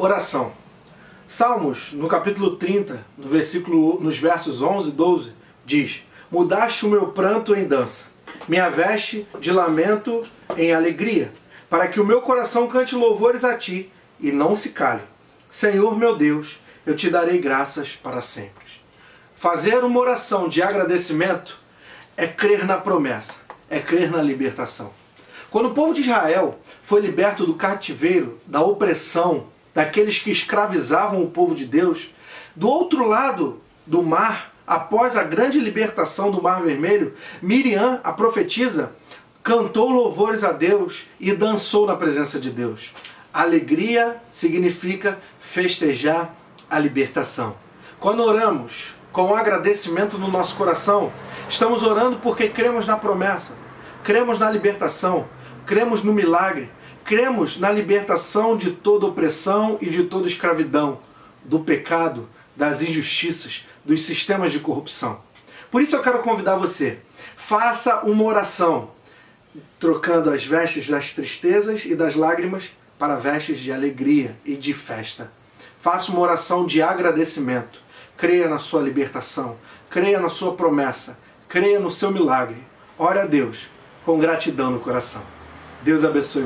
Oração. Salmos, no capítulo 30, no versículo, nos versos 11 e 12, diz: Mudaste o meu pranto em dança, minha veste de lamento em alegria, para que o meu coração cante louvores a ti e não se cale. Senhor meu Deus, eu te darei graças para sempre. Fazer uma oração de agradecimento é crer na promessa, é crer na libertação. Quando o povo de Israel foi liberto do cativeiro, da opressão, daqueles que escravizavam o povo de Deus, do outro lado do mar, após a grande libertação do Mar Vermelho, Miriam, a profetisa, cantou louvores a Deus e dançou na presença de Deus. Alegria significa festejar a libertação. Quando oramos com agradecimento no nosso coração, estamos orando porque cremos na promessa, cremos na libertação, cremos no milagre, cremos na libertação de toda opressão e de toda escravidão, do pecado, das injustiças, dos sistemas de corrupção. Por isso eu quero convidar você, faça uma oração, trocando as vestes das tristezas e das lágrimas para vestes de alegria e de festa. Faça uma oração de agradecimento. Creia na sua libertação, creia na sua promessa, creia no seu milagre. Ore a Deus com gratidão no coração. Deus abençoe.